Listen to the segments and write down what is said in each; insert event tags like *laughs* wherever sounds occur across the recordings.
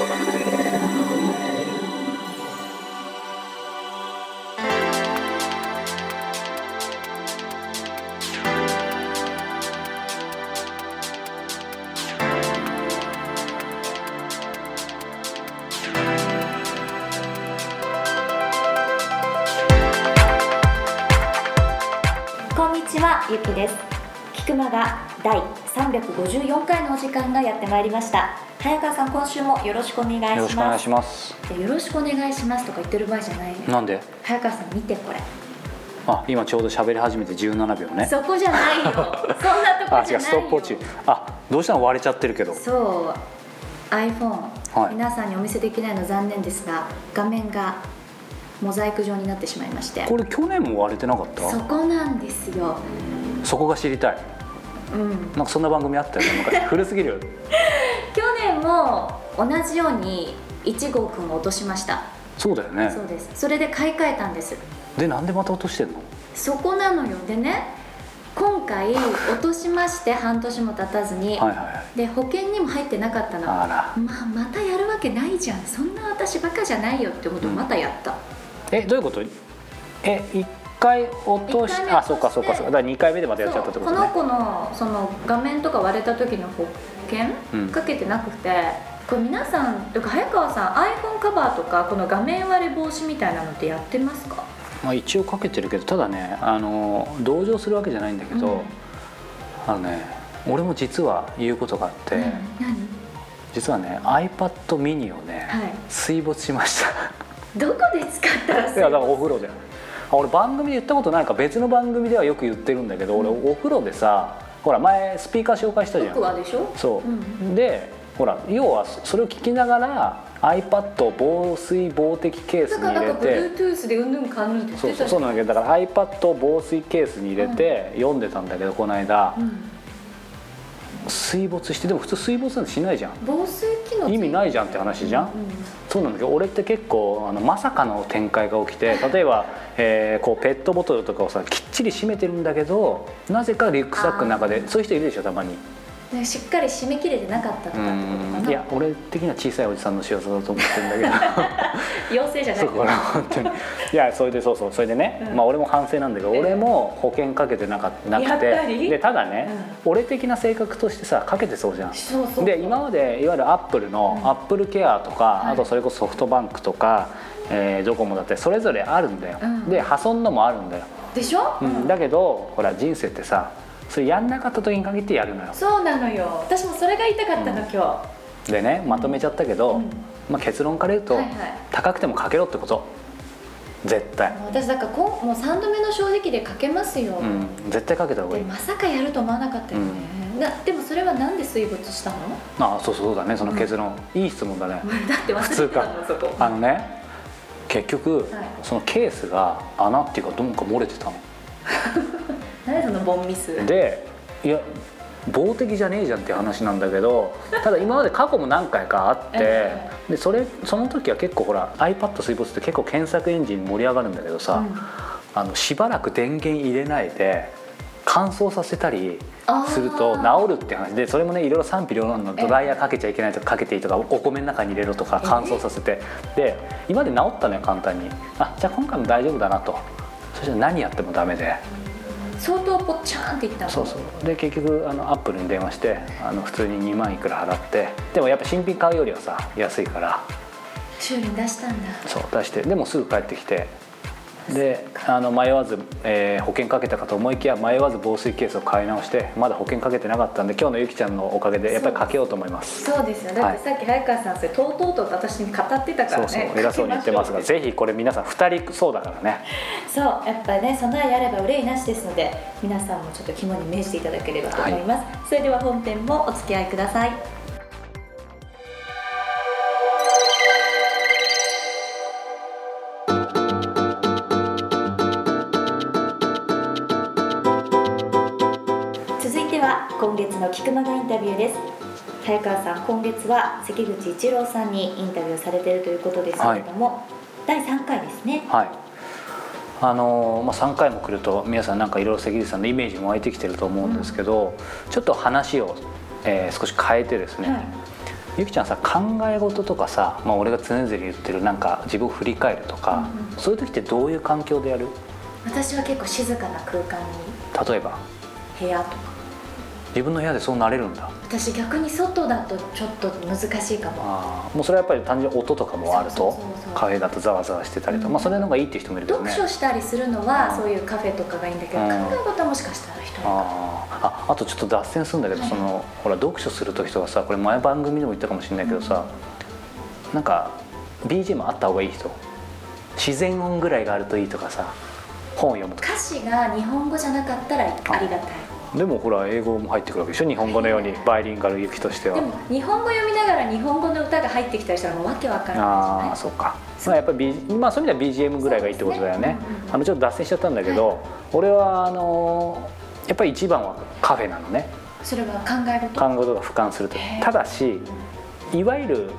こんにちはゆきです。菊間が第354回のお時間がやってまいりました。早川さん今週もよろしくお願いします。よろしくお願いします。でよろしくお願いしますとか言ってる場合じゃないなんで？早川さん見てこれ。あ今ちょうど喋り始めて17秒ね。そこじゃないよ。*laughs* そんなとこじゃないストップウォッチ。あどうしたの？割れちゃってるけど。そう iPhone、はい。皆さんにお見せできないの残念ですが画面がモザイク状になってしまいまして。これ去年も割れてなかった？そこなんですよ。そこが知りたい。うん。なんかそんな番組あったよね昔。古すぎるよ去 *laughs* 年も同じように1号くんを落としました。そうだよね。そうです。それで買い替えたんです。でなんでまた落としてんの？そこなのよ。でね今回落としまして半年も経たずに、はいはいはい。で保険にも入ってなかったの。あら。まあまたやるわけないじゃん。そんな私バカじゃないよって思ってうんまたやった、えどういうこと？え一回落としあそうかそうかそうか。だから2回目でまたやっちゃったってことね。この子のその画面とか割れた時の保険、うん。かけてなくてこれ皆さんとか早川さん iPhone カバーとかこの画面割れ防止みたいなのってやってますか？まあ、一応かけてるけどただねあの同情するわけじゃないんだけど、うん。あのね俺も実は言うことがあって、何何？実はね iPad mini をね、はい。水没しました。どこで使ったらいやだからお風呂であ俺番組で言ったことないか別の番組ではよく言ってるんだけど、俺お風呂でさほら前スピーカー紹介したじゃん。僕はでしょ？そう、うん。でほら要はそれを聞きながら iPad を防水防滴ケースに入れて Bluetooth でうんぬんかんぬんってそうそうそうんなんだけどだから iPad を防水ケースに入れて読んでたんだけどこの間。うん。水没してでも普通水没なんてしないじゃん。防水機能意味ないじゃんって話じゃん、うんそうなんだけど俺って結構あのまさかの展開が起きて例えば、えーこうペットボトルとかをさきっちり閉めてるんだけどなぜかリュックサックの中でそういう人いるでしょたまに。でしっかり締め切れてなかったとかってことかな。いや俺的には小さいおじさんの仕業だと思ってるんだけど。*laughs* 妖精じゃない。そうこれは本当に。いやそれでそうそう。それでね、うん。まあ俺も反省なんだけど、ええ。俺も保険かけてなかなくて。でただね、俺的な性格としてさかけてそうじゃん。そうそうで今までいわゆるアップルのうん。アップルケアとか、はい。あとそれこそソフトバンクとか、えードコモだってそれぞれあるんだよ、うん。で破損のもあるんだよ、でしょ、うん。だけどほら人生ってさそれやんなかった時に限ってやるのよ。そうなのよ。私もそれが言いたかったの、今でねまとめちゃったけど、うん。まあ、結論から言うと、はいはい。高くてもかけろってこと。絶対。日、私だからこんもう3度目の正直でかけますよ、うん、絶対かけた方がいい。でまさかやると思わなかったよね、なでもそれはなんで水没したの？ああそうそうだね。その結論、いい質問だね。*laughs* だって普通か。あのね結局、はい。そのケースが穴っていうかどんか漏れてたの *laughs* 何そのボンミス？でいや防滴じゃねえじゃんっていう話なんだけど *laughs* ただ今まで過去も何回かあって、えでそれその時は結構ほら iPad 水没って結構検索エンジン盛り上がるんだけどさ、あのしばらく電源入れないで乾燥させたりすると治るって話。でそれもねいろいろ賛否両論のドライヤーかけちゃいけないとかかけていいとかお米の中に入れろとかえ。乾燥させて。で今まで治ったのよ簡単に。あじゃあ今回も大丈夫だなと。そしたら何やってもダメで相当ぽっちゃーんっていったの？そうそう。で結局あのアップルに電話してあの普通に2万いくら払ってでもやっぱ新品買うよりはさ安いから。修理に出したんだ。そう出してでもすぐ帰ってきてであの迷わず、えー保険かけたかと思いきや迷わず防水ケースを買い直してまだ保険かけてなかったんで今日のゆきちゃんのおかげでやっぱりかけようと思います。そうですよだってさっき早川さんそれとうとうと私に語ってたからね。そうそう偉そうに言ってますがぜひこれ皆さん2人そうだからね。そうやっぱね備えあれば憂いなしですので皆さんもちょっと肝に銘じていただければと思います、それでは本編もお付き合いくださいは今月の菊間がインタビューです。早川さん今月は関口一郎さんにインタビューされているということですけれども、第3回ですね。はい。あのーまあ、3回も来ると皆さんなんかいろいろ関口さんのイメージも湧いてきてると思うんですけど、ちょっと話を、えー少し変えてですね、はい。ゆきちゃんさ考え事とかさ、まあ、俺が常々言ってるなんか自分を振り返るとか、うんうん。そういう時ってどういう環境でやる？私は結構静かな空間に。例えば？部屋とか自分の部屋でそうなれるんだ。私逆に外だとちょっと難しいかも。あーもうそれはやっぱり単純に音とかもあるとカフェだとざわざわしてたりとか、うん。まあそれの方がいいっていう人もいるけどね。読書したりするのはうん。そういうカフェとかがいいんだけど、うん。考え事はもしかしたら一人かあーああとちょっと脱線するんだけど、はい。そのほら読書する時とかさこれ前番組でも言ったかもしれないけどさ、なんか BGM あった方がいい人。自然音ぐらいがあるといいとかさ本を読むとか。歌詞が日本語じゃなかったらありがたいでもほら英語も入ってくるわけでしょ？日本語のようにバイリンガル行きとしては。でも日本語読みながら日本語の歌が入ってきたりしたらもうわけわからないああそうか。まあやっぱり、B まあ、そういう意味では BGM ぐらいがいいってことだよね。ねうんうんあのちょっと脱線しちゃったんだけど、俺はあのやっぱり一番はカフェなのね。それは考え事？看護とか俯瞰すると。ただしいわゆる、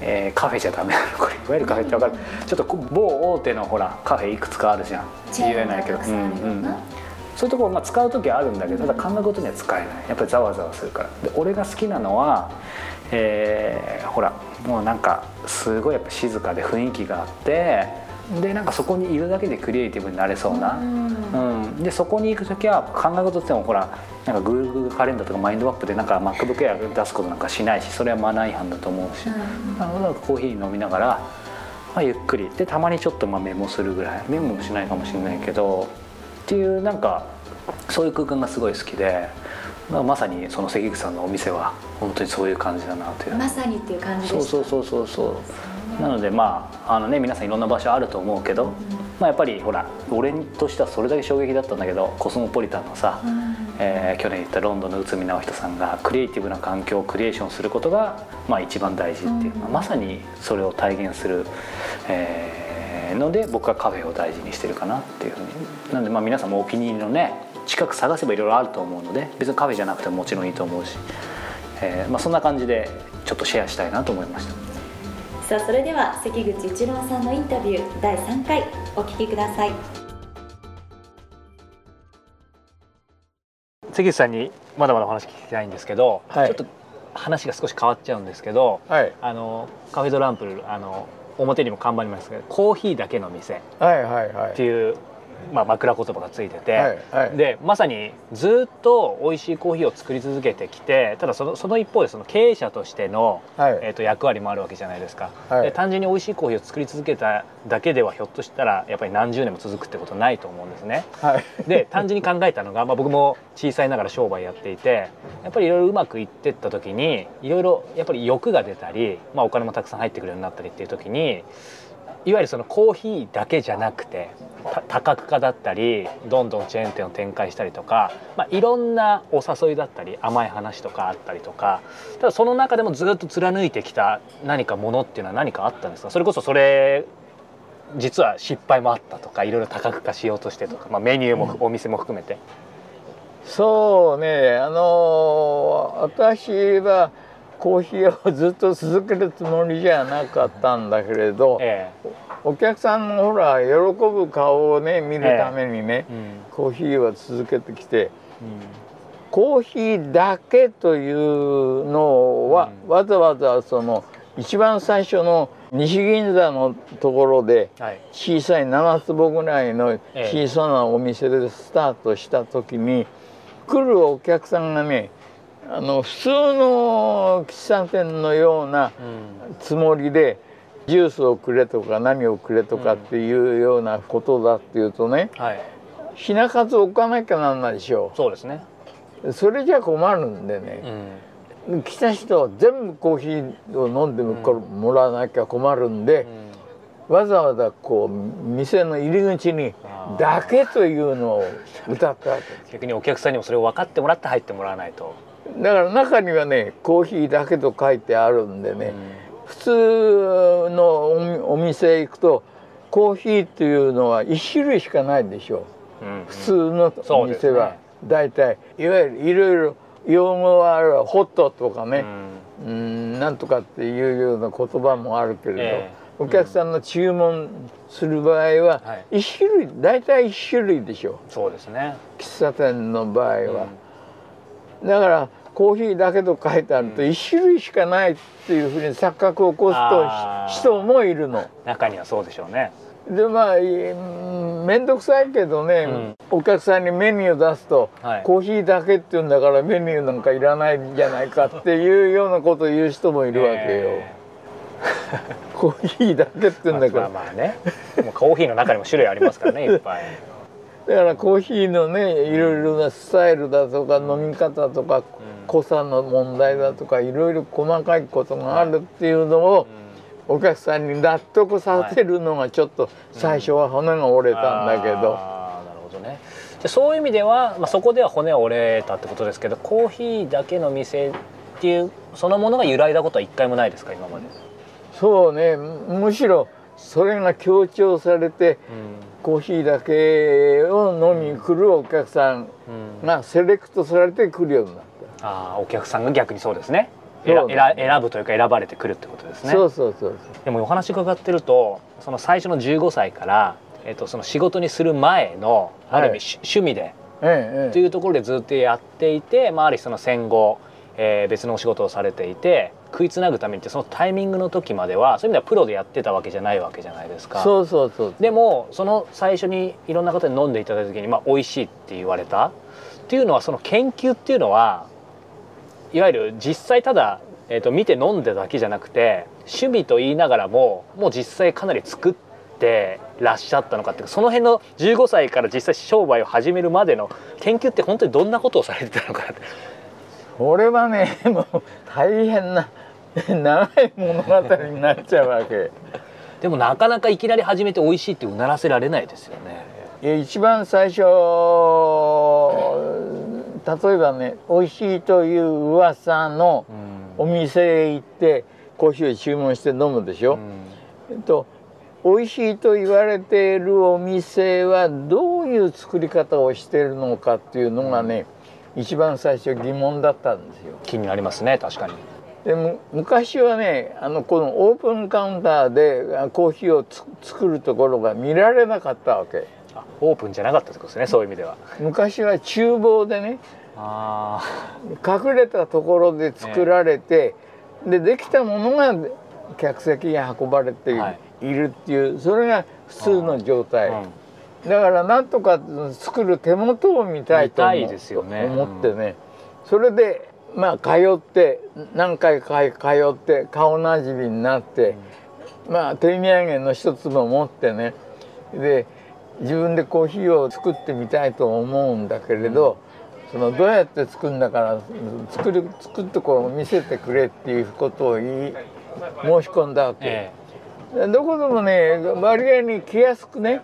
えーカフェじゃダメなの。これいわゆるカフェって分かる。ちょっとこ某大手のほらカフェいくつかあるじゃん。言えないけどうんうんそういうところ、まあ、使う時はあるんだけどただ考え事には使えない。やっぱりざわざわするから。で俺が好きなのは、えーほらもうなんかすごいやっぱ静かで雰囲気があってでなんかそこにいるだけでクリエイティブになれそうな、うん。うん、でそこに行く時は考え事ってもほらなんか Google カレンダーとかマインドマップでなんか MacBook Air 出すことなんかしないしそれはマナー違反だと思うし、うん。なのでコーヒー飲みながら、まあ、ゆっくり。でたまにちょっとまあメモするぐらい。メモもしないかもしれないけどっていうなんかそういう空間がすごい好きで、まあ、まさにその関口さんのお店は本当にそういう感じだなという。まさにっていう感じそうそうそうそうそう。なのでまああのね皆さんいろんな場所あると思うけど、まあ、やっぱりほら俺としてはそれだけ衝撃だったんだけどコスモポリタンのさ、うん。えー去年行ったロンドンの内海直人さんがクリエイティブな環境をクリエーションすることが、まあ、一番大事っていう、うん。まあまさにそれを体現する、えーので僕はカフェを大事にしてるかなっていうふうに。なのでまあ皆さんもお気に入りのね近く探せばいろいろあると思うので別にカフェじゃなくてももちろんいいと思うし、えーまあ、そんな感じでちょっとシェアしたいなと思いました。さあそれでは関口一郎さんのインタビュー第3回お聞きください。関口さんにまだまだお話聞きたいんですけど、はい。ちょっと話が少し変わっちゃうんですけどはい。あのカフェドランプルあの表にも看板にもありますけどコーヒーだけの店。っていう、まあ、枕言葉がついてて、はいはい。でまさにずっと美味しいコーヒーを作り続けてきてただそのその一方でその経営者としての、はい。えー、と役割もあるわけじゃないですか、はい。で単純に美味しいコーヒーを作り続けただけではひょっとしたらやっぱり何十年も続くってことないと思うんですね。はい。で単純に考えたのが、まあ、僕も小さいながら商売やっていてやっぱりいろいろうまくいってった時にいろいろやっぱり欲が出たり、まあ、お金もたくさん入ってくるようになったりっていう時にいわゆるそのコーヒーだけじゃなくてた多角化だったりどんどんチェーン店を展開したりとか、まあ、いろんなお誘いだったり甘い話とかあったりとかただその中でもずっと貫いてきた何かものっていうのは何かあったんですか？それこそそれ実は失敗もあったとかいろいろ多角化しようとしてとか、まあ、メニューもお店も含めて。そうねあの私はコーヒーをずっと続けるつもりじゃなかったんだけれど、えお客さんのほら喜ぶ顔をね見るためにね、えうん。コーヒーは続けてきてコーヒーだけというのは、うん。わざわざその一番最初の西銀座のところではい。小さい7坪ぐらいのええ。小さなお店でスタートした時に来るお客さんがねあの普通の喫茶店のようなうんつもりでジュースをくれとか何をくれとかっていうようなことだっていうとねはい。品数置かなきゃなんないでしょそうですね、それじゃ困るんでうね、ん。来た人は全部コーヒーを飲んでもらわなきゃ困るんで、わざわざこう店の入り口に「あー。だけ」というのを歌ったわけ逆にお客さんにもそれを分かってもらって入ってもらわないと、だから中にはねコーヒーだけと書いてあるんでね、普通のおお店行くとコーヒーっていうのは1種類しかないでしょう。んうん。普通のお店は大体、いわゆるいろいろ用語はあるわホットとかね、うん。うんなんとかっていうような言葉もあるけれど、ええ。お客さんの注文する場合ははい。一種類大体1種類でしょそうですね、喫茶店の場合は。うん。だからココーヒーだけと書いてあると1種類しかないっていうふうに錯覚を起こすと人もいるの。中にはそうでしょうね。でまあうん面倒くさいけどね、お客さんにメニュー出すと、はい。コーヒーだけって言うんだからメニューなんかいらないんじゃないかっていうようなことを言う人もいるわけよ。え *laughs* コーヒーだけって言うんだから、まあまあね。もうコーヒーの中にも種類ありますからねいっぱい *laughs* だからコーヒーのねいろいろなスタイルだとか飲み方とか濃さの問題だとかいろいろ細かいことがあるっていうのをお客さんに納得させるのがちょっと最初は骨が折れたんだけど、あーなるほどね。じゃあそういう意味では、まあ、そこでは骨は折れたってことですけどコーヒーだけの店っていうそのものが揺らいだことは一回もないですか今まで、そうね。むしろそれが強調されてコーヒーだけを飲みに来るお客さんうん。がセレクトされてくるようになった。ああお客さんが逆にそうですね。選選選ぶというか選ばれてくるってことですね。そうそうそうでもお話伺ってるとその最初の15歳から、えっとその仕事にする前のある意味、はいし趣味でええええ。というところでずっとやっていて、まあ、ある種その戦後、えー別のお仕事をされていて食いつなぐためにってそのタイミングの時まではそういう意味ではプロでやってたわけじゃないわけじゃないですか。そうそうそうでもその最初にいろんな方に飲んでいただいた時に、まあ、美味しいって言われた。っていうのはその研究っていうのはいわゆる実際ただ、えー、と見て飲んでただけじゃなくて趣味と言いながらももう実際かなり作ってらっしゃったのかっていうかその辺の15歳から実際商売を始めるまでの研究って本当にどんなことをされてたのかなって。これはね *laughs* もう大変な *laughs* 長い物語になっちゃうわけでもなかなかいきなり始めて美味しいってうならせられないですよね。一番最初例えばね美味しいという噂のお店へ行ってコーヒーを注文して飲むでしょ、えっと美味しいと言われているお店はどういう作り方をしているのかっていうのがね、一番最初疑問だったんですよ。気になりますね確かに。でむ昔はねあのこのオープンカウンターであコーヒーをつ作るところが見られなかったわけ。あオープンじゃなかったってことですねそういう意味では。昔は厨房でねあ隠れたところで作られて、でできたものが客席に運ばれてはい。いるっていう、それが普通の状態、あ、だからなんとか作る手元を見たいと思見たいですよね。思ってね、それでまあ通って何回か通って顔なじみになって、まあ手土産の一つも持ってね。で自分でコーヒーを作ってみたいと思うんだけれど、そのどうやって作るんだから作る作るところを見せてくれっていうことを言い申し込んだわけ。えどこでもね割合に来やすくね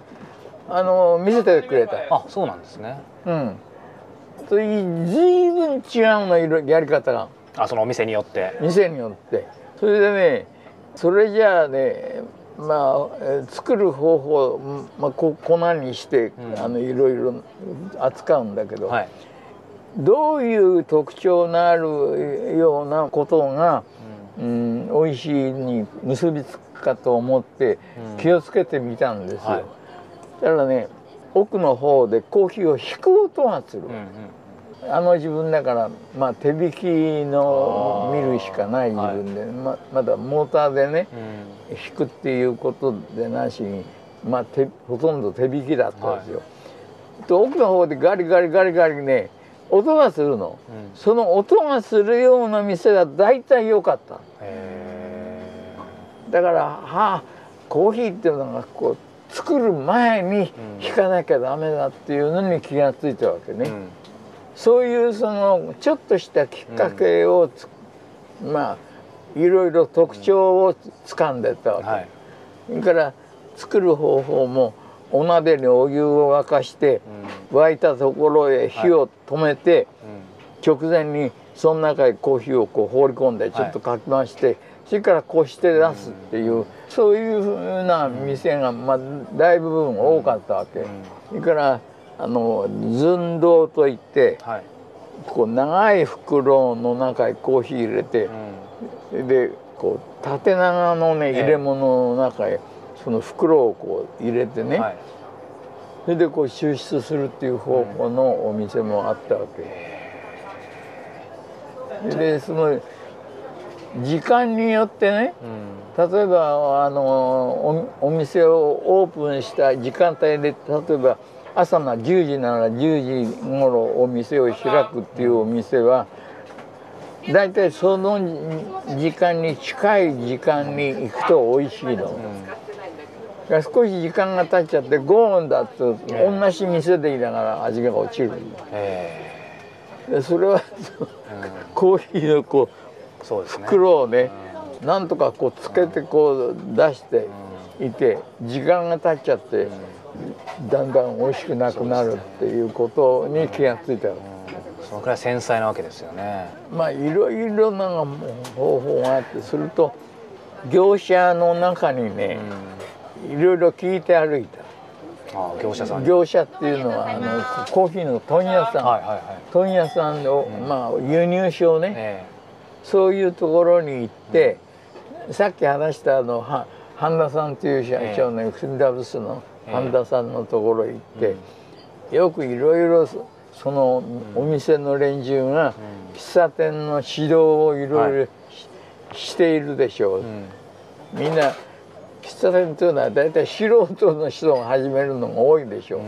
あの見せてくれた。えあそうなんですね。うんとい随分違うのいろやり方があそのお店によって。店によってそれでねそれじゃあねまあえー作る方法、まあ、こ粉にして、うんあのいろいろ扱うんだけど、はい。どういう特徴のあるようなことが、うん、美味しいに結びつくかと思ってうん気をつけてみたんですよ。はいだからね奥の方でコーヒーを引く音がする、うんうんあの自分だから、まあ、手引きの見るしかない自分で、ままだモーターでねうん。引くっていうことでなしに、まあ、手ほとんど手引きだったんですよ。と奥の方でガリガリガリガリね音がするの。うん。その音がするような店が大体良かった。へだからはあコーヒーっていうのがこう作る前に引かなきゃダメだっていうのに気がついたわけね。えうんそういうそのちょっとしたきっかけをつ、まあいろいろ特徴をつ掴んでったわけ。はい。それから作る方法もお鍋にお湯を沸かしてうん沸いたところへ火を止めて、うん直前にその中へコーヒーをこう放り込んでちょっとかき回して、それからこして出すっていう、そういうふうな店が、まあ、大部分多かったわけ。それからあの寸胴といってはい。こう長い袋の中へコーヒー入れてう、んでこう縦長のねええ入れ物の中へその袋をこう入れてね、はい。それでこう抽出するっていう方法のお店もあったわけ。でその時間によってね例えばあのおお店をオープンした時間帯で例えば朝の10時なら10時頃お店を開くっていうお店は大体その時間に近い時間に行くと美味しいの。が少し時間が経っちゃってゴーンだと同じ店でいながら味が落ちる。えでそれはコーヒーのこう袋をねなんとかこうつけてこう出していて時間が経っちゃってだんだん美味しくなくなるっていうことに気がついたそのくらい繊細なわけですよね。まあいろいろな方法があってすると業者の中にねいろいろ聞いて歩いた。ああ業者さんに。業者っていうのはあのコーヒーの問屋さん、はいはいはい。問屋さんの、まあ、輸入商ね、えそういうところに行って、さっき話したあのは半田さんという社長のフンダブスの半田さんのところへ行って、よくいろいろそそのお店の連中が喫茶店の指導をいろい。ろししているでしょう、うん。みんな喫茶店というのは大体素人の人が始めるのが多いでしょ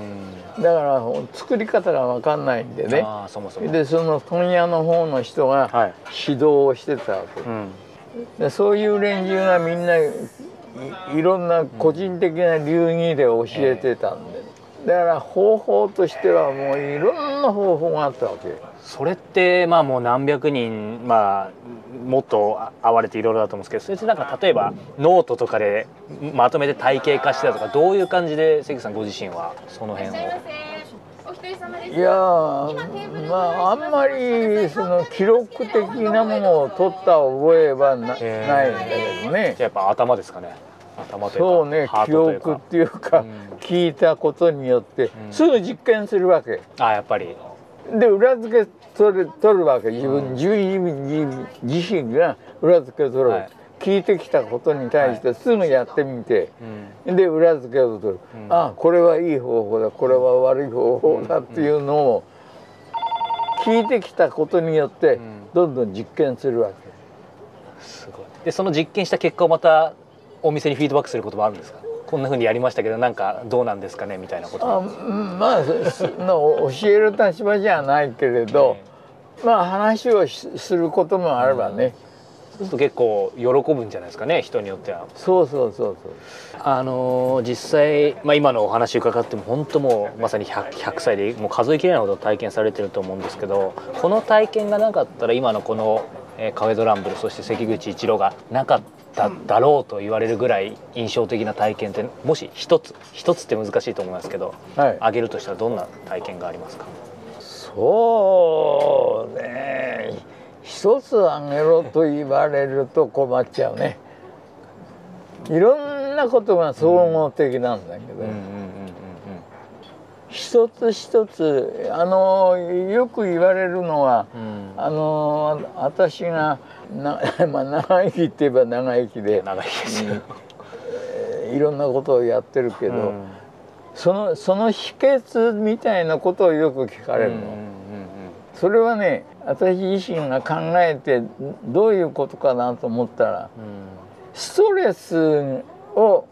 う、だから作り方が分かんないんでね。ああそもそもでその問屋の方の人がはい。指導をしてたわけ、うん。でそういう連中がみんないいろんな個人的な流儀で教えてたんで、だから方法としてはもういろんな方法があったわけそれってまあもう何百人まあもっと会われていろいろだと思うんですけどそれってなんか例えばノートとかでまとめて体系化してたとかどういう感じで関さんご自身はその辺を？お一人様です。いやーまああんまりその記録的なものを取った覚えはな,、ないんだけどね。じゃあやっぱ頭ですかね。頭というかそうね記ハートというか。憶っていうか、うん。聞いたことによって、ん。すぐ実験するわけ。あやっぱりで裏付け取る取るわけ。自分、自分自身が裏付け取る、はい。聞いてきたことに対してすぐやってみて、うん。で裏付けを取る、うん。あこれはいい方法だ。これは悪い方法だっていうのを聞いてきたことによってん。どんどん実験するわけ。すごい。でその実験した結果をまたお店にフィードバックすることもあるんですか？こんな風にやりましたけどなんかどうなんですかねみたいなこと。あうんまあその *laughs* 教える立場じゃないけれど、まあ話をしすることもあればね、そうすると結構喜ぶんじゃないですかね人によっては。そうそうそうそう。あのー実際、まあ、今のお話伺っても本当もうまさに 100, 100歳でもう数えきれないほど体験されてると思うんですけどこの体験がなかったら今のこの、えーカフェドランブルそして関口一郎がなかっただろうと言われるぐらい印象的な体験ってもし一つ一つって難しいと思いますけどはい。挙げるとしたらどんな体験がありますか？そうね。一つあげろと言われると困っちゃうね。いろんなことが総合的なんだけど、一つ一つあのよく言われるのはうん。あの私がな、*laughs* まあ、長生きって言えば長生きで。長いですよ、いろんなことをやってるけど、うん。そのその秘訣みたいなことをよく聞かれるの。うんうんそれはね私自身が考えてどういうことかなと思ったらうん。うんストレスを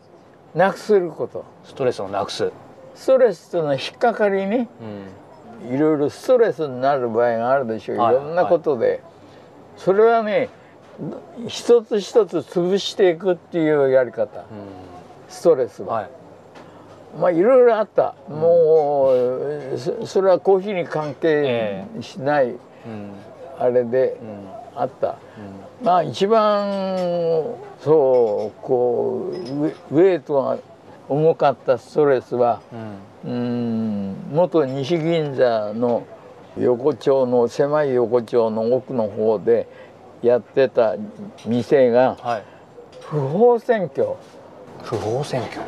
なくすること。ストレスをなくす、ストレスとの引っかかりね。うん。いろいろストレスになる場合があるでしょう。い。はいろんなことで、それはね一つ一つ潰していくっていうやり方。ストレスは、はい。まあいろいろあった、もうそそれはコーヒーに関係えしないうん。あれでうんあった、まあ一番そうこうウェイトが重かったストレスはうん。うん元西銀座の横丁の狭い横丁の奥の方でやってた店がはい。不法占拠。不法占拠？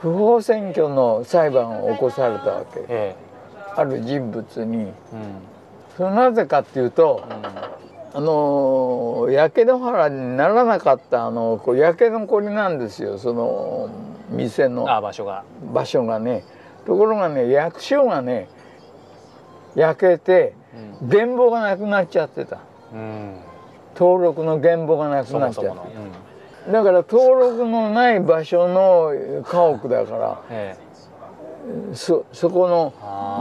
不法占拠の裁判を起こされたわけ。えある人物に。えうん。それなぜかっていうとあの焼け野原にならなかったあのこう焼け残りなんですよその店うん、の。あ場所が。場所がね。ところがね役所がね焼けてうん。電報がなくなっちゃってた。うん。登録の原簿がなくそなっちゃって。うんだから登録のない場所の家屋だからえそそこの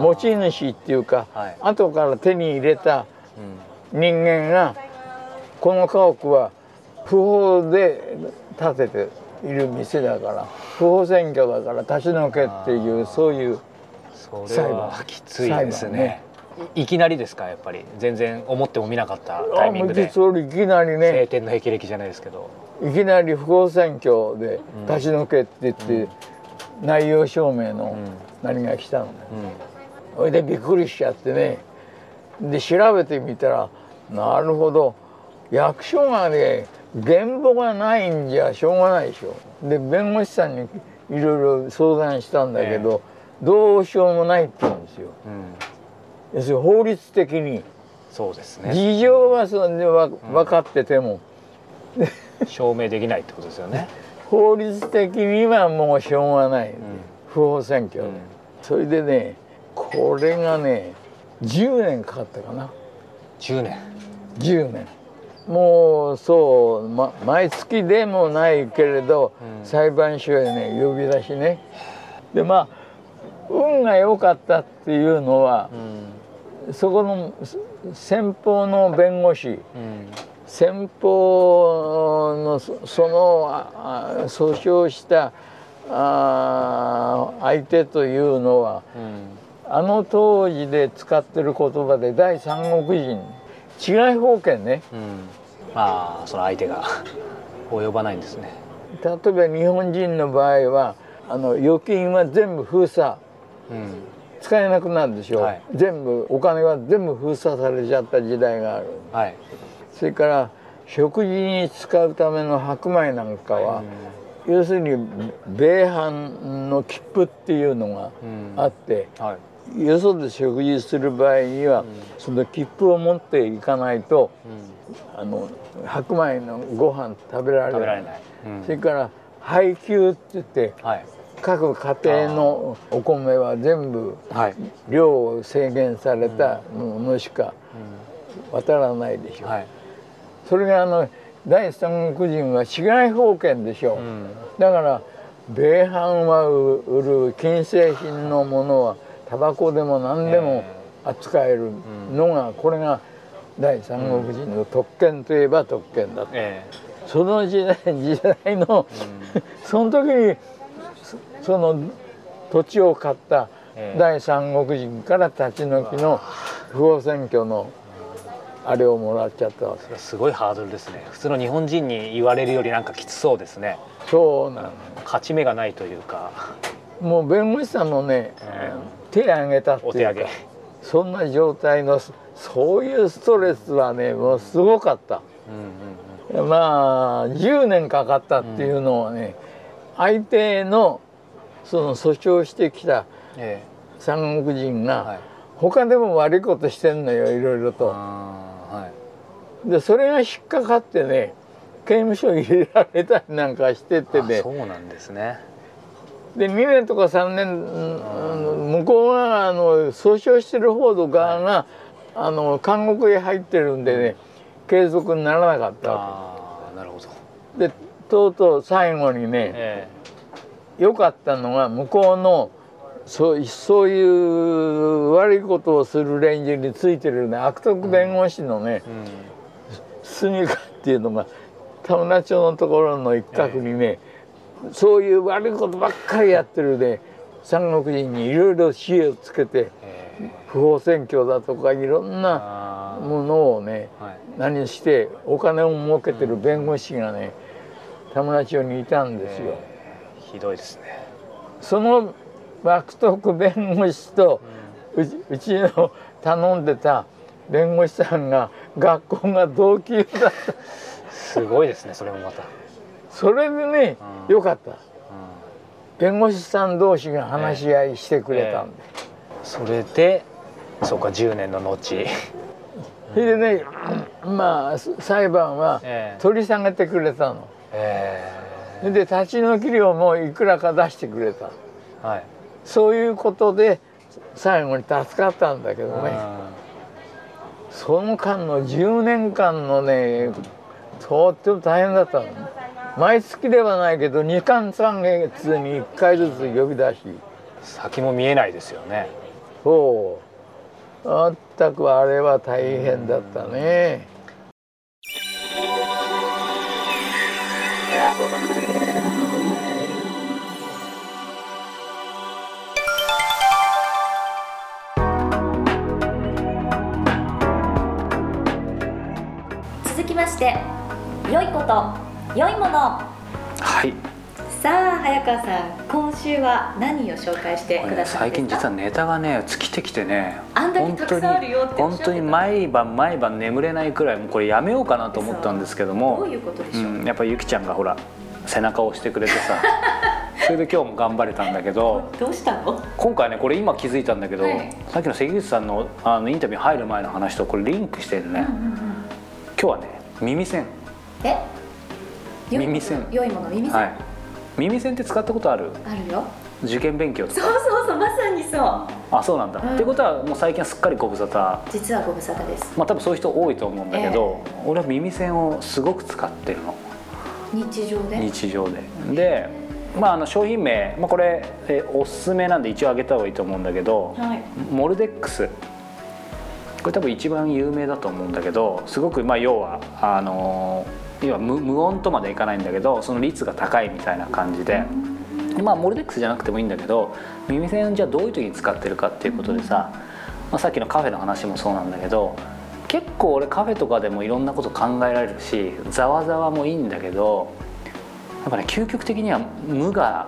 持ち主っていうか、はい。後から手に入れた人間がこの家屋は不法で建てている店だから不法占拠だから立ち退けっていうそういうそれはきついですね。いいきなりですかやっぱり。全然思ってもみなかったタイミングで。実俺いきなり晴ね天の霹靂じゃないですけど。いきなり不法占拠で立ち退けって言って、内容証明の何が来たのね、うん。それでびっくりしちゃってね。で調べてみたらなるほど。役所がね原簿がないんじゃしょうがないでしょ。で弁護士さんにいろいろ相談したんだけど、どうしようもないって言うんですよ。うん。要するに法律的に。そうですね。事情はそれでわ分かってても、*laughs* 証明できないってことですよね。*laughs* 法律的にはもうしょうがない、ん。不法占拠。で、うん。それでねこれがね10年かかったかな。10年。10年。もうそう、ま、毎月でもないけれど、うん。裁判所へね呼び出しね。でまあ運が良かったっていうのはう、ん。そこの先方の弁護士うん。先方のそその訴訟したあー相手というのはうん。あの当時で使ってる言葉で第三国人違い保険ね。うん。まあその相手が *laughs* 及ばないんですね。例えば日本人の場合はあの預金は全部封鎖。うん使えなくなるでしょ、はい。全部お金は全部封鎖されちゃった時代がある。はい。それから食事に使うための白米なんかは、要するに米飯の切符っていうのがうん。あって、はい。よそで食事する場合には、その切符を持っていかないとうん。あの白米のご飯食べられない。それから配給って言ってはい各家庭のお米は全部はい。量を制限されたものしか渡らないでしょ、はい。それがあの第三国人は市外法権でしょ、う。ん。だから米飯は売る金製品のものはタバコでも何でも扱えるのがこれが第三国人の特権といえば特権だと、えその時代時代の、*laughs* その時にそその土地を買ったええ。第三国人から立ち退きの不法占拠のあれをもらっちゃったわけ。えすごいハードルですね。普通の日本人に言われるよりなんかきつそうですね。そうなの。勝ち目がないというか。もう弁護士さんもね、え手挙げたっていうかそんな状態のそういうストレスはねもうすごかった。うんうんまあ10年かかったっていうのはね、相手のその訴訟してきたえ三国人が、他でも悪いことしてんのよいろいろと。はい。でそれが引っかかってね刑務所に入れられたりなんかしててあねそうなんですね。で2年とか3年うん向こうがあの訴訟してる方の側が、あの監獄へ入ってるんでね継続にならなかったわああなるほど。けでとうとう最後にねえ良かったのが向こうのそうそういう悪いことをする連中についてるね悪徳弁護士のね、えうん。スニカっていうのが田村町のところの一角にね、そういう悪いことばっかりやってるね三国人にいろいろ知恵をつけてえ不法占拠だとかいろんえなあものをねーはい。何してお金を儲けてる弁護士がね田村町にいたんですよ。ええひどいですね。その悪徳弁護士とうちうちの頼んでた弁護士さんが学校が同級だった。すごいですねそれもまた、それでねうん。よかった。弁護士さん同士が話し合いしてくれたんで、それでそうか10年の後。*laughs* それでねまあ裁判はええ。取り下げてくれたの。えそれで立ち退き料もいくらか出してくれた。えはい。そういうことで最後に助かったんだけどね。その間の10年間のねとっても大変だったの。毎月ではないけど2間3月に1回ずつ呼び出し。先も見えないですよね。そう。まったくあれは大変だったねして良いこと良いもの。はい。さあ早川さん今週は何を紹介してくださる最近んですか？実はネタがね尽きてきてねあんだけたくさんあるよって本当に毎晩毎晩眠れないくらいもうこれやめようかなと思ったんですけどどもういうことでしょう、うん、やっぱゆきちゃんがほら背中を押してくれてさ *laughs* それで今日も頑張れたんだけどどうしたの？今回ねこれ今気づいたんだけど、はい。さっきの関口さんのあのインタビュー入る前の話とこれリンクしてるね、今日はね耳栓。え？耳栓。良いもの。耳栓、はい。耳栓って使ったことある？あるよ。受験勉強とそうかそうそうまさにそう。あそうなんだ、うん。ってことはもう最近はすっかりご無沙汰。実はご無沙汰です。まあ多分そういう人多いと思うんだけど、俺は耳栓をすごく使ってるの。日常で？日常で。でまああの商品名、まあ、これえおすすめなんで一応あげた方がいいと思うんだけど、はい。モルデックス。これ多分一番有名だと思うんだけどすごくまあ要はあの要は無無音とまでいかないんだけどその率が高いみたいな感じで、まあモルデックスじゃなくてもいいんだけど耳栓じゃあどういう時に使ってるかっていうことでさ、まあ、さっきのカフェの話もそうなんだけど結構俺カフェとかでもいろんなこと考えられるしざわざわもいいんだけどやっぱね究極的には無が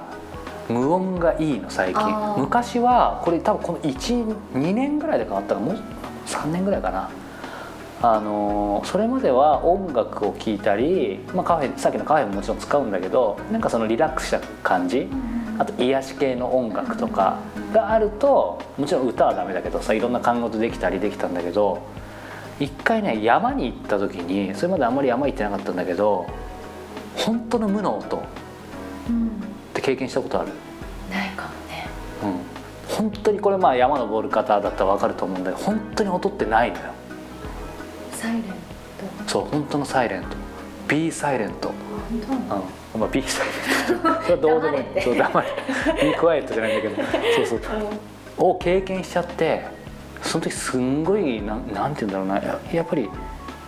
無音がいいの最近。昔はこれ多分この12年ぐらいで変わったかもう3年ぐらいかな。あのーそれまでは音楽を聴いたり、まあ、カフェさっきのカフェももちろん使うんだけどなんかそのリラックスした感じあと癒し系の音楽とかがあるともちろん歌はダメだけどさいろんな考え事できたりできたんだけど一回ね山に行った時にそれまであんまり山行ってなかったんだけど本当の無の音っうんて経験したことある。ないかもね。うん本当にこれまあ山登る方だったら分かると思うんだけど本当に音ってないのよ。サイレント。そう本当のサイレント。Be サイレント。本当うん。まあ Be サイレント。それはどうでもいい。黙れって。そう黙れ。Be quiet じゃないんだけど。*laughs* そうそう。を経験しちゃってその時すんごいなんなんて言うんだろうな。ややっぱり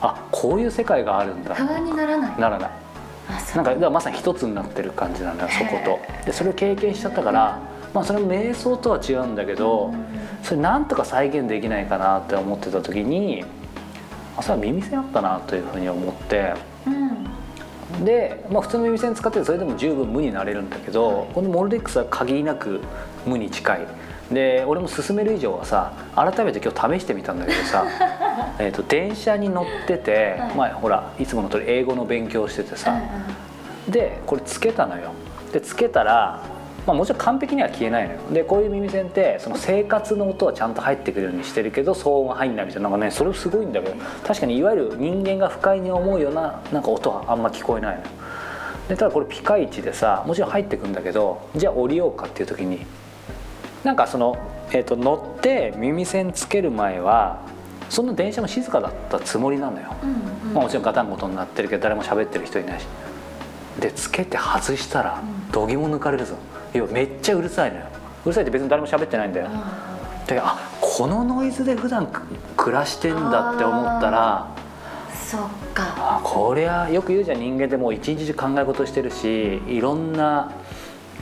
あこういう世界があるんだ。不安にならない？ならない。なんかまさに一つになってる感じなのよそこと。でそれを経験しちゃったからまあそれも瞑想とは違うんだけどそれなんとか再現できないかなって思ってた時にあそれは耳栓あったなというふうに思って。うん。で、まあ、普通の耳栓使ってそれでも十分無になれるんだけどこのモルデックスは限りなく無に近い。で俺も勧める以上はさ改めて今日試してみたんだけどさ *laughs* えーと電車に乗ってて、はい。まあほらいつもの通り英語の勉強しててさ、でこれつけたのよ。でつけたら、まあ、もちろん完璧には消えないのよ。でこういう耳栓ってその生活の音はちゃんと入ってくるようにしてるけど騒音は入んないみたいななんかねそれすごいんだけど確かにいわゆる人間が不快に思うようななんか音はあんま聞こえないのよ。でただこれピカイチでさもちろん入ってくんだけどじゃあ降りようかっていう時になんかその、えー、と乗って耳栓つける前はそんな電車も静かだったつもりなのよ、うんうん。まあ、もちろんガタンゴトンになってるけど誰も喋ってる人いないし。でつけて外したらどぎも抜かれるぞいやめっちゃうるさいのよ。うるさいって別に誰も喋ってないんだよ。あであこのノイズで普段く暮らしてんだって思ったらーそっか。あこりゃよく言うじゃん人間ってもう一日中考え事してるしいろんな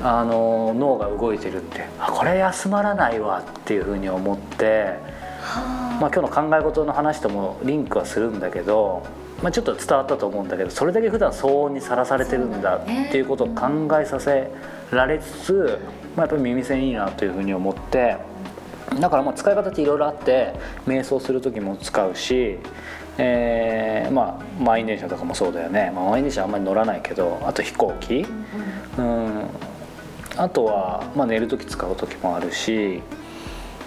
あの脳が動いてるって。あこれ休まらないわっていうふうに思って、はまあ、今日の考え事の話ともリンクはするんだけど、まあ、ちょっと伝わったと思うんだけどそれだけ普段騒音にさらされてるんだっていうことを考えさせられつつ、まあ、やっぱり耳栓いいなというふうに思ってだからまあ使い方っていろいろあって瞑想する時も使うし、えーまあ満員電車とかもそうだよね、まあ、満員電車あんまり乗らないけどあと飛行機、うん、あとは、まあ、寝る時使う時もあるし、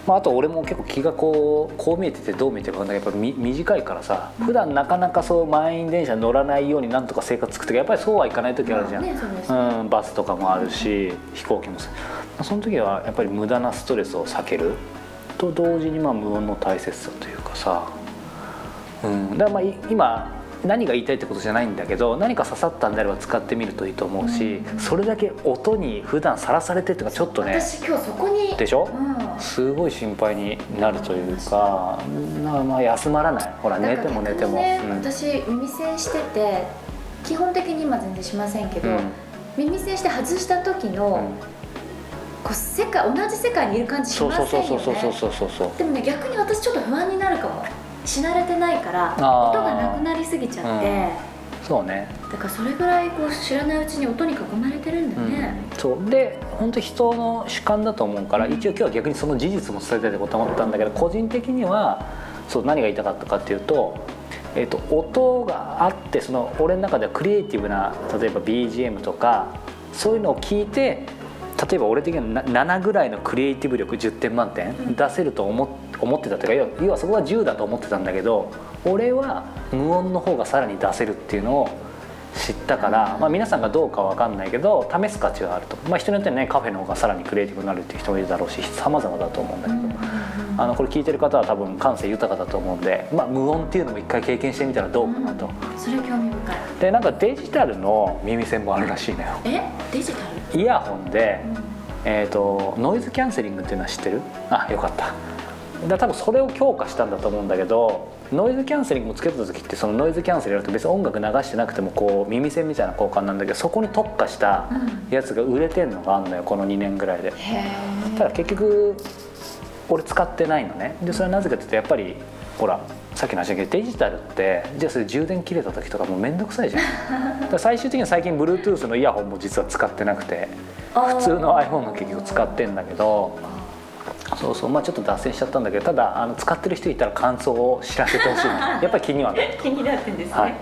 まあ、あと俺も結構気がこうこう見えててどう見えてるか分かんないけどやっぱみ短いからさ普段なかなかそう満員電車乗らないようになんとか生活作ってやっぱりそうはいかない時あるじゃん、うん、バスとかもあるし飛行機もその時はやっぱり無駄なストレスを避ける。と同時にまあ無音の大切さというかさ。うん、だからまあい今何が言いたいってことじゃないんだけど何か刺さったんであれば使ってみるといいと思うし、それだけ音に普段さらされてっていうかちょっとね私今日そこにでしょ？うんすごい心配になるというかなんかまあ休まらない。ほら寝ても寝ても、ねうん。私耳栓してて基本的に今全然しませんけど、うん。耳栓して外した時の、うん。こう世界同じ世界にいる感じしませんよそうそうそうそうねそうそうそう。でもね逆に私ちょっと不安になるかも。し慣れてないから音がなくなりすぎちゃって、そうね。だからそれぐらいこう知らないうちに音に囲まれてるんだね、うん、そう。で本当人の主観だと思うから、一応今日は逆にその事実も伝えたいと思ったんだけど個人的にはそう何が言いたかったかっていうと,、えー、と音があってその俺の中ではクリエイティブな例えば BGM とかそういうのを聞いて例えば俺的にはな7ぐらいのクリエイティブ力10点満点出せると思っ思ってたというか要は要はそこは10だと思ってたんだけど俺は無音の方がさらに出せるっていうのを知ったから、まあ、皆さんがどうかは分かんないけど試す価値はあると、まあ、人によってはねカフェの方がさらにクリエイティブになるっていう人もいるだろうし様々だと思うんだけど、あのこれ聞いてる方は多分感性豊かだと思うんで、まあ、無音っていうのも一回経験してみたらどうかなと。それ興味深い。でなんかデジタルの耳栓もあるらしいのよ。え？デジタル？イヤホンで、えー、とノイズキャンセリングっていうのは知ってる？あよかっただ多分それを強化したんだと思うんだけどノイズキャンセリングをつけた時ってそのノイズキャンセルやると別に音楽流してなくてもこう耳栓みたいな交換なんだけどそこに特化したやつが売れてんのがあるのよこの2年ぐらいで。ただ結局俺使ってないのね。でそれはなぜかっていうとやっぱりほらさっきの話だけどデジタルってじゃあそれ充電切れた時とかもう面倒くさいじゃん。*laughs* 最終的には最近 Bluetooth のイヤホンも実は使ってなくて普通の iPhone の結局使ってんだけどそうそう。まあちょっと脱線しちゃったんだけどただあの使ってる人いたら感想を知らせてほしい。な *laughs* やっぱり気にはなる。気になってんですね、はい。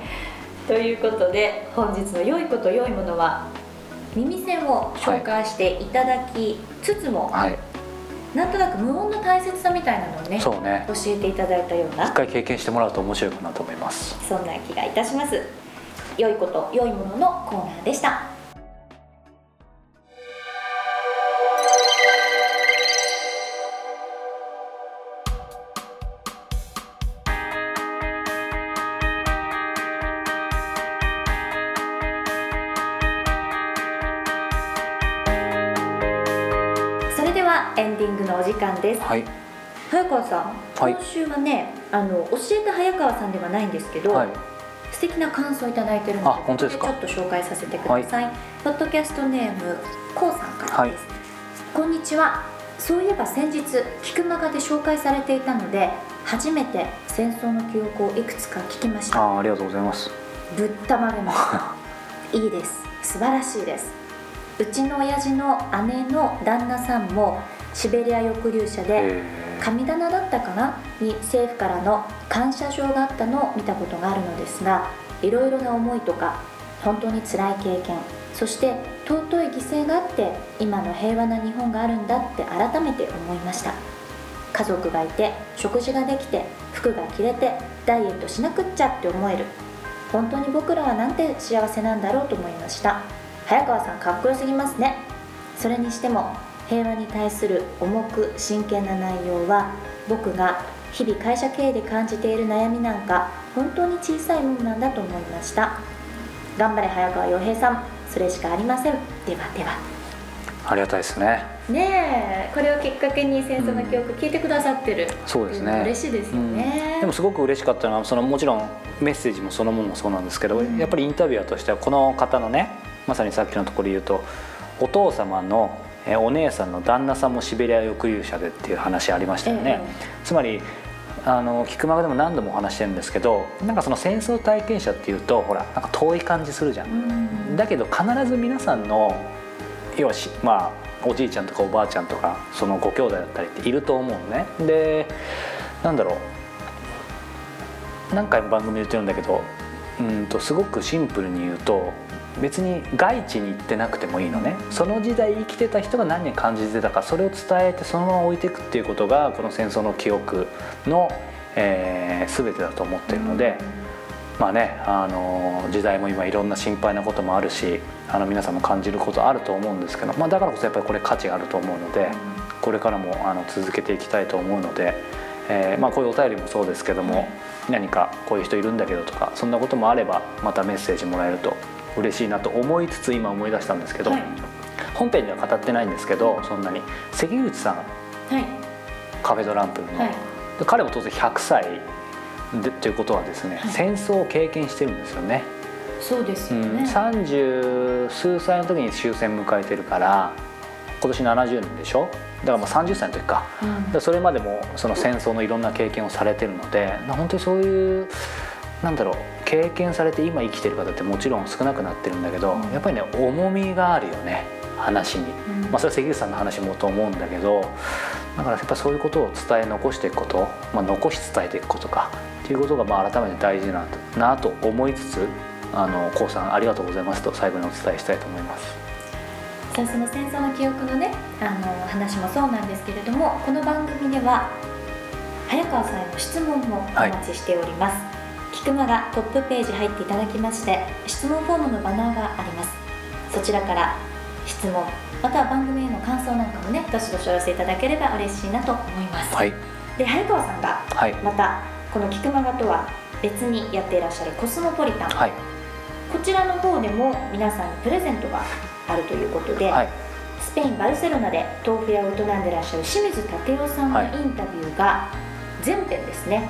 ということで本日の良いこと良いものは耳栓を紹介していただきつつも、はいなんとなく無音の大切さみたいなのをねそうね。教えていただいたよう一な回経験してもらうと面白いかなと思います。そんな気がいたします。良いこと良いもののコーナーでした間です。はい。早川さん、はい。今週はねあの教えた早川さんではないんですけど、はい。素敵な感想をいただいてるのであ本当ですか？ちょっと紹介させてください、ポッドキャストネームこうさんからです、こんにちは。そういえば先日菊間がで紹介されていたので初めて戦争の記憶をいくつか聞きました。あーありがとうございます。ぶったまげましたいいです。素晴らしいです。うちの親父の姉の旦那さんもシベリア抑留者で、え神棚だったかな？に政府からの感謝状があったのを見たことがあるのですがいろいろな思いとか本当に辛い経験そして尊い犠牲があって今の平和な日本があるんだって改めて思いました。家族がいて食事ができて服が着れてダイエットしなくっちゃって思える。本当に僕らはなんて幸せなんだろうと思いました。早川さんかっこよすぎますね。それにしても平和に対する重く真剣な内容は僕が日々会社経営で感じている悩みなんか本当に小さいものなんだと思いました。頑張れ早川洋平さん。それしかありません。ではでは。ありがたいですね。ねえこれをきっかけに戦争の記憶聞いてくださってる、そうですね。嬉しいですよね、うん。でもすごく嬉しかったのはそのもちろんメッセージもそのものもそうなんですけど、やっぱりインタビュアーとしてはこの方のねまさにさっきのところで言うとお父様のえーお姉さんの旦那さんもシベリア抑留者でっていう話ありましたよね、えつまりあの菊間でも何度もお話してるんですけどなんかその戦争体験者っていうとほらなんか遠い感じするじゃん。うん。だけど必ず皆さんの要はしまあおじいちゃんとかおばあちゃんとかそのご兄弟だったりっていると思うのね。でなんだろう。何回も番組で言ってるんだけどうんとすごくシンプルに言うと別に外地に行ってなくてもいいのねその時代生きてた人が何に感じてたかそれを伝えてそのまま置いていくっていうことがこの戦争の記憶の、えー全てだと思ってるので。まあね、あの時代も今いろんな心配なこともあるしあの皆さんも感じることあると思うんですけど、まあ、だからこそやっぱりこれ価値があると思うのでこれからもあの続けていきたいと思うので、えーまあ、こういうお便りもそうですけども何かこういう人いるんだけどとかそんなこともあればまたメッセージもらえると嬉しいなと思いつつ今思い出したんですけど、はい。本編では語ってないんですけどそんなに。関口さんはい。カフェドランプの、はい。で彼も当然100歳でということはですね、はい。戦争を経験してるんですよね。そうですうん、よね、30数歳の時に終戦迎えてるから今年70年でしょ？だからもう30歳の時か。うん。だからそれまでもその戦争のいろんな経験をされてるので本当にそういうなんだろう経験されて今生きてる方ってもちろん少なくなってるんだけど、うん。やっぱりね重みがあるよね話に、うん。まあ、それは関口さんの話もと思うんだけどだからやっぱそういうことを伝え残していくこと、まあ、残し伝えていくことかっていうことがまあ改めて大事ななと思いつつあのこうさんありがとうございますと最後にお伝えしたいと思います。さあその戦争の記憶のねあの話もそうなんですけれどもこの番組では早川さんへの質問もお待ちしております、キクマがトップページ入っていただきまして質問フォームのバナーがあります。そちらから質問または番組への感想なんかもねどしどしお寄せいただければ嬉しいなと思います、はい、で早川さんがはい。またこのキクマガとは別にやっていらっしゃるコスモポリタン、はい。こちらの方でも皆さんにプレゼントがあるということで、はい。スペイン・バルセロナで豆腐屋を営んでらっしゃる清水武雄さんのはい。インタビューが全編ですね、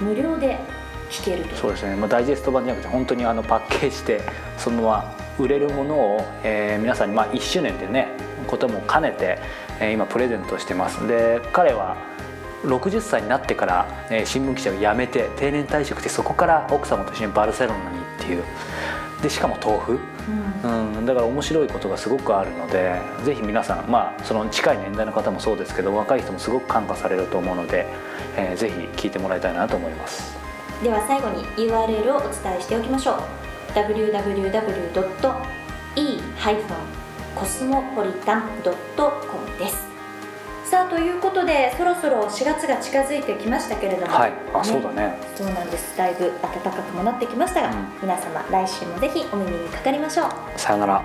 無料で聞けると。そうですね、まあ、ダイジェスト版じゃなくて本当にあのパッケージでそのまま売れるものを、えー皆さんに、まあ、1周年っていうねことも兼ねて、えー今プレゼントしてます。で彼は60歳になってから、えー新聞記者を辞めて定年退職してそこから奥様と一緒にバルセロナにっていう。でしかも豆腐、うん。うん、だから面白いことがすごくあるのでぜひ皆さんまあその近い年代の方もそうですけど若い人もすごく感化されると思うので、えーぜひ聞いてもらいたいなと思います。では最後に URL をお伝えしておきましょう。www.e-cosmopolitan.com です。さあということでそろそろ4月が近づいてきましたけれども。はい、あそうだね。そうなんです。だいぶ暖かくもなってきましたが、うん。皆様来週もぜひお耳にかかりましょう。さよなら